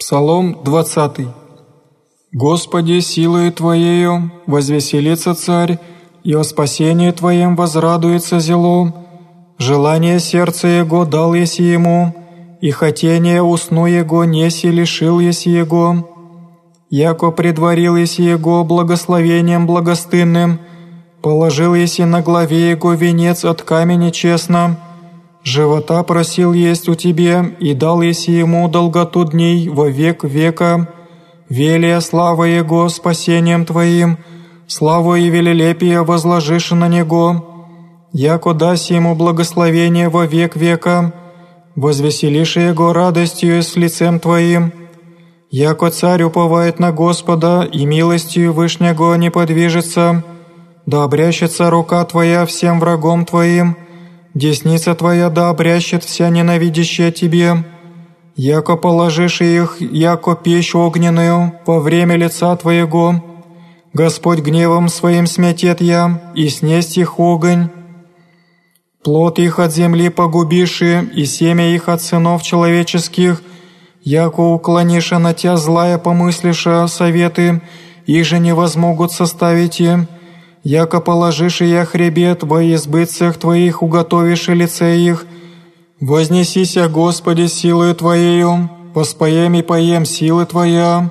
Псалом 20. «Господи, силою Твоею возвеселится царь, и о спасении Твоем возрадуется зело. Желание сердца Его дал еси Ему, и хотение усну Его неси лишил еси Его. Яко предварил еси Его благословением благостынным, положил еси на главе Его венец от камени честно, Живота просил есть у тебе, и дал еси ему долготу дней во век века. Велия слава Его спасением Твоим, славу и велелепие возложишь на Него. Яко даси ему благословение во век века, возвеселишь Его радостью с лицем Твоим. Яко царь уповает на Господа, и милостью Вышнего не подвижется, да обрящется рука Твоя всем врагом Твоим, Десница Твоя да обрящет вся ненавидящая Тебе, яко положишь их, яко печь огненную во время лица Твоего. Господь гневом Своим сметет я, и снесть их огонь. Плод их от земли погубиши, и семя их от сынов человеческих, яко уклонишь на Тя злая помыслиша советы, их же не возмогут составить им, яко положишь я хребет во избытцах Твоих уготовишь и лице их. Вознесися, Господи, силою Твоею, поспоем и поем силы Твоя,